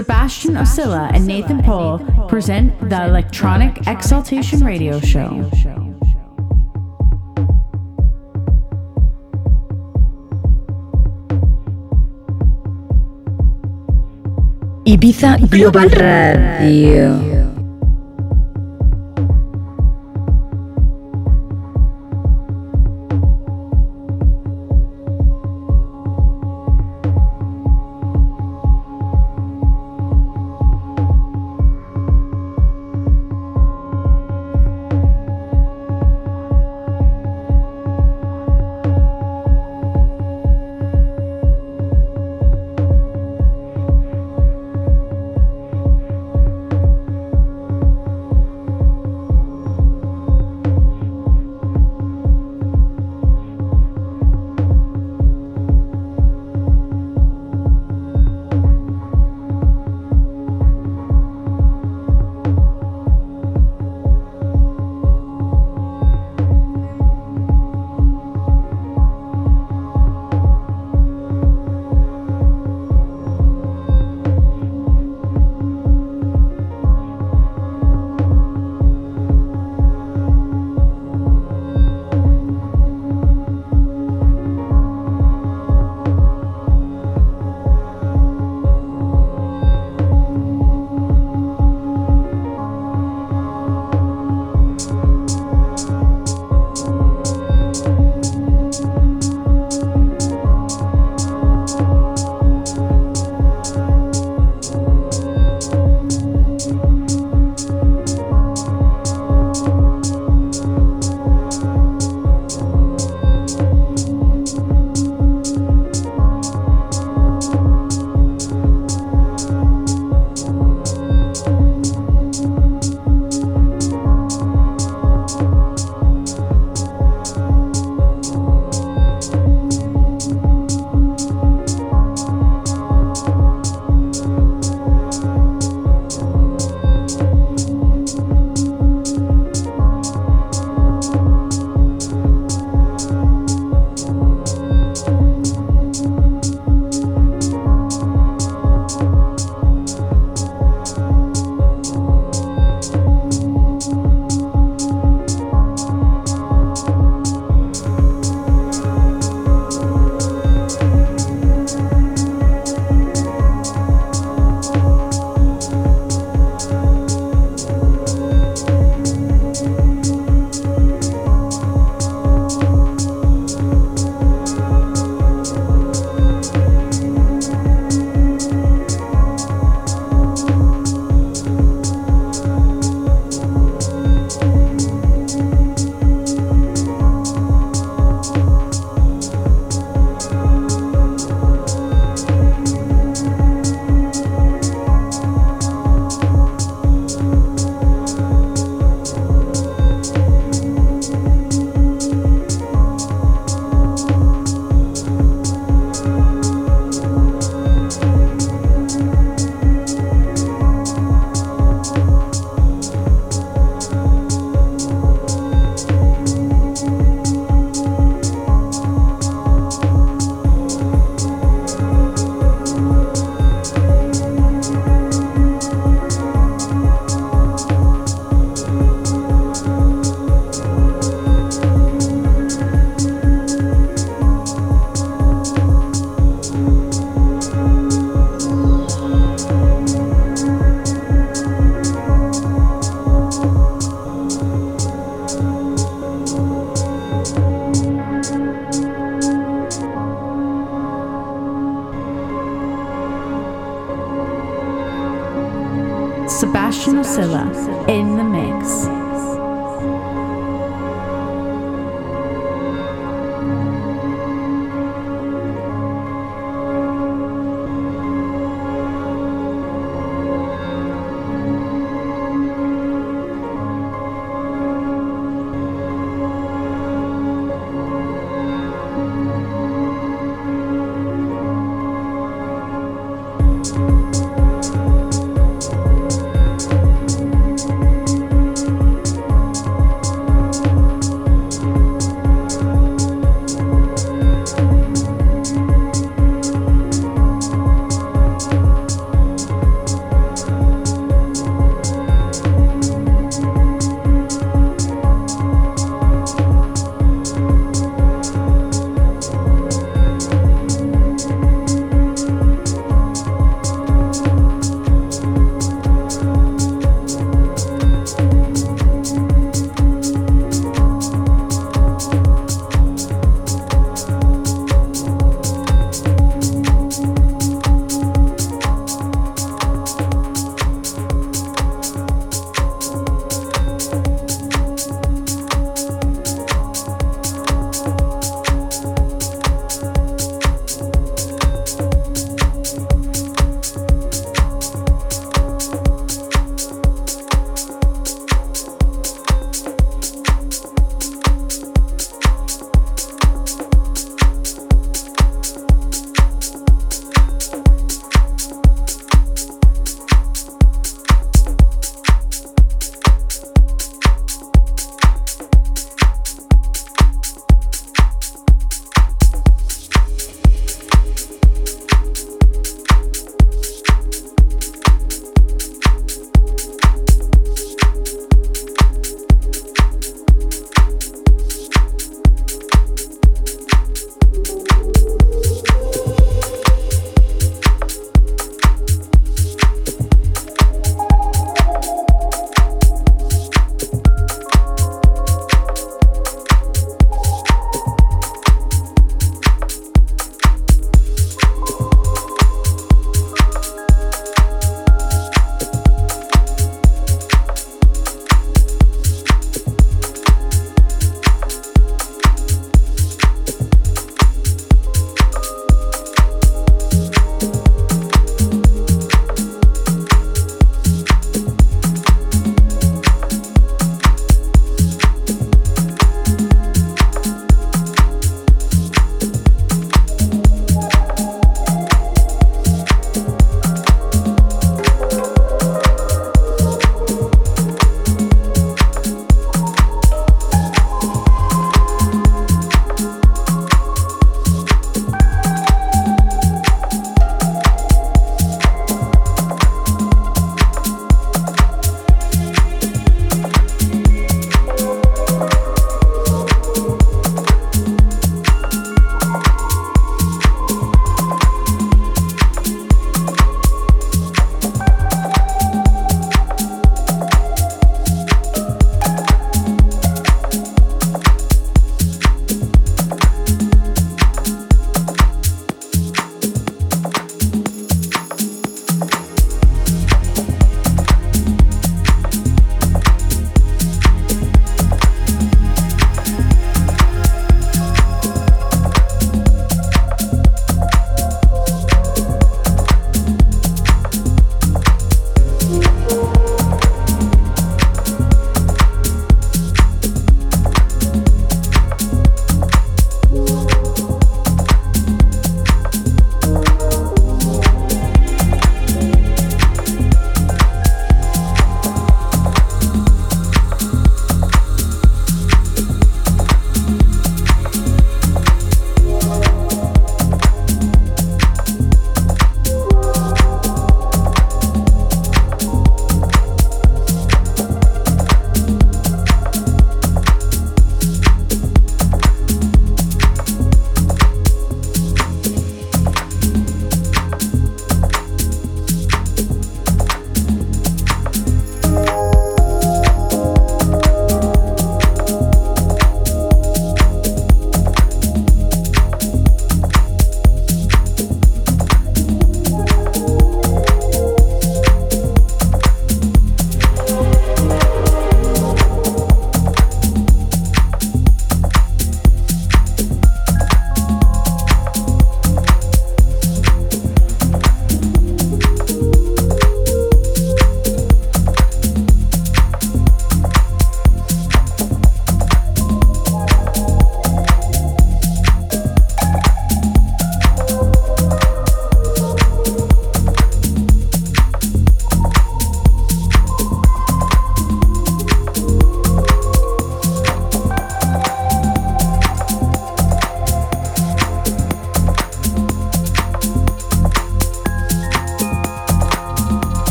Sebastian Oscilla and Nathan Pohl present the Electronic Exultation Radio Show. Ibiza Global Radio.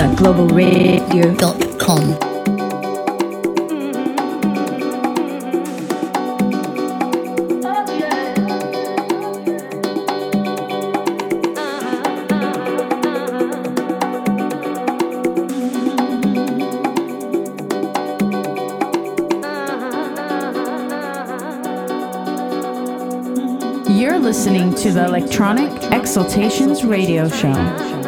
ibizaglobalradio.com. You're listening to the Electronic Exultations Radio Show.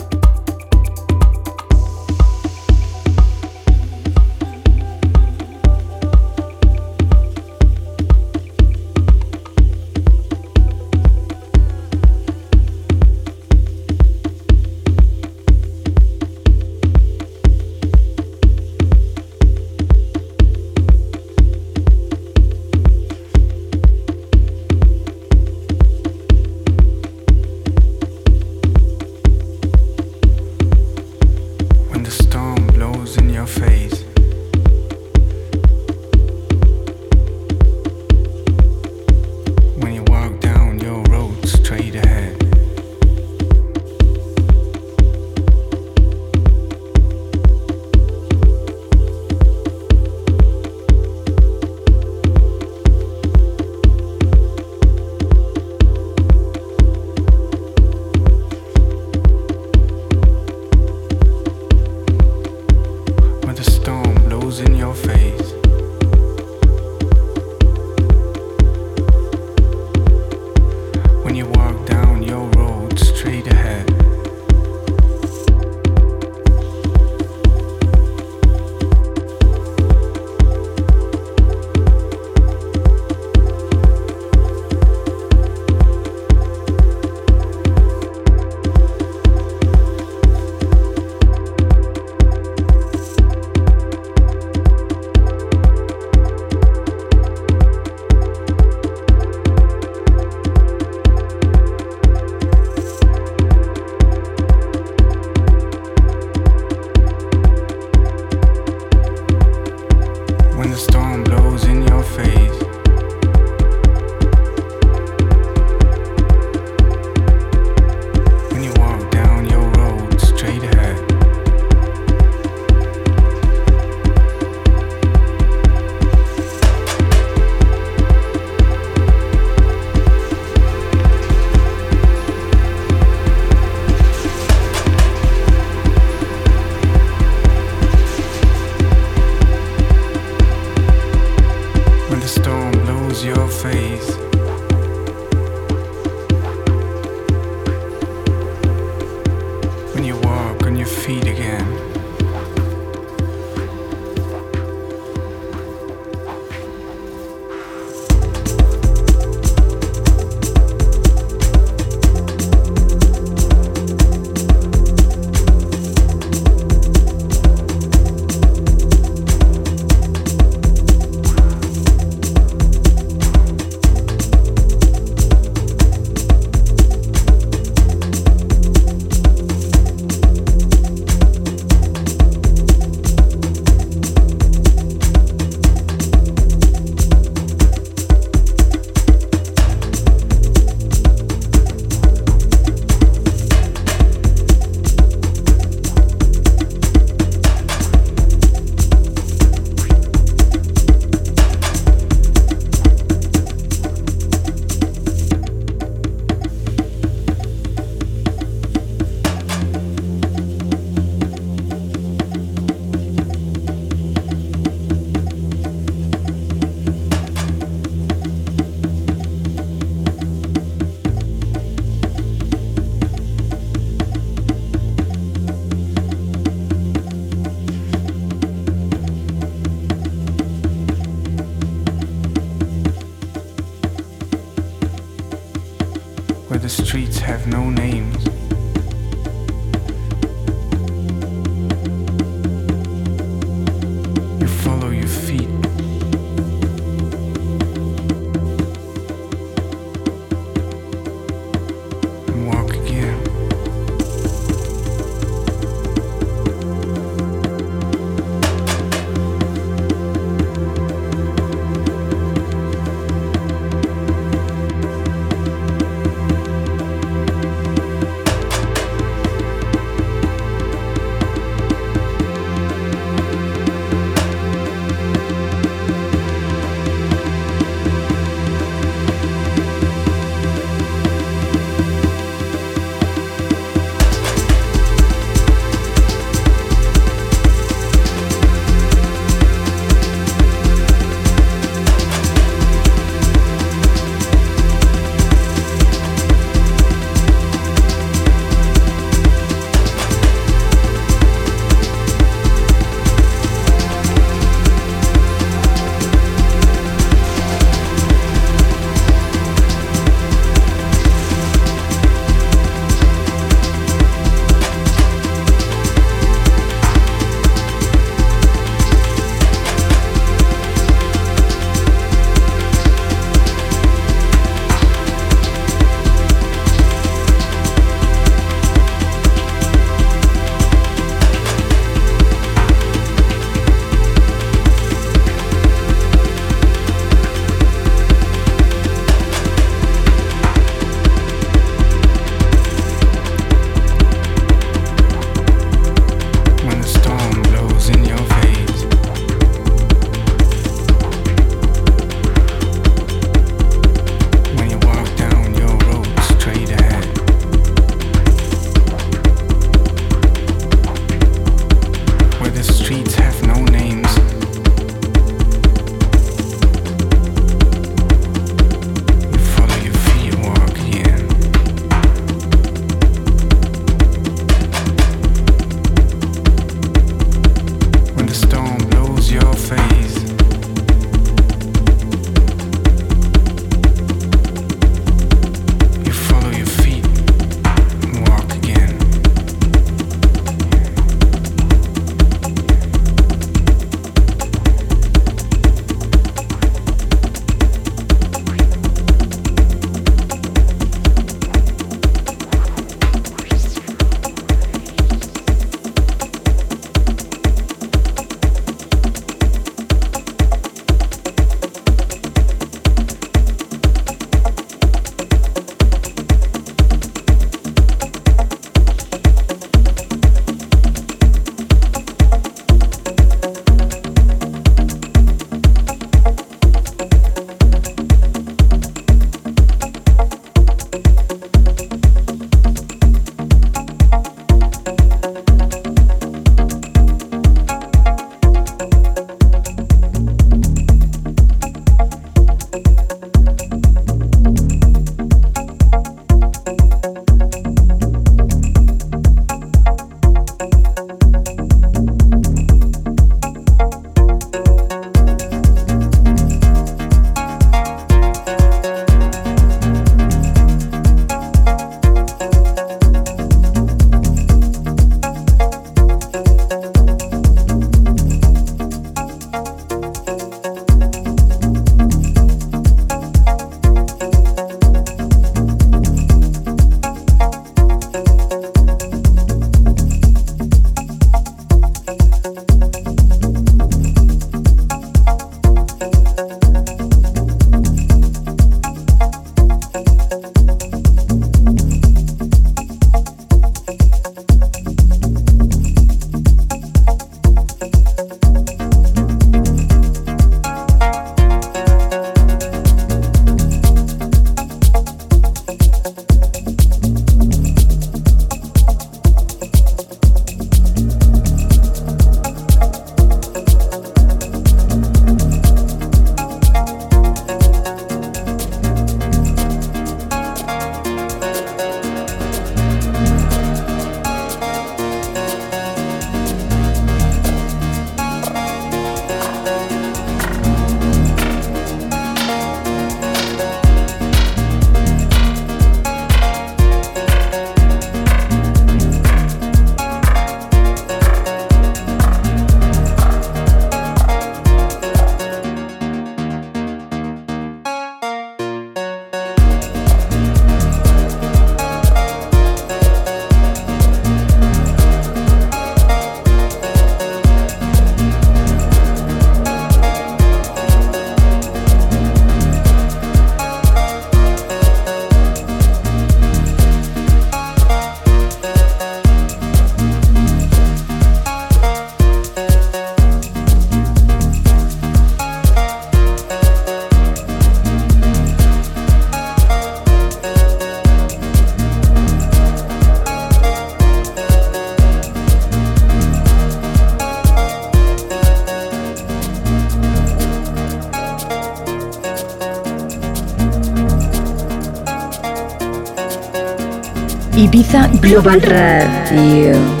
Global Radio.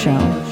Show.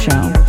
Show.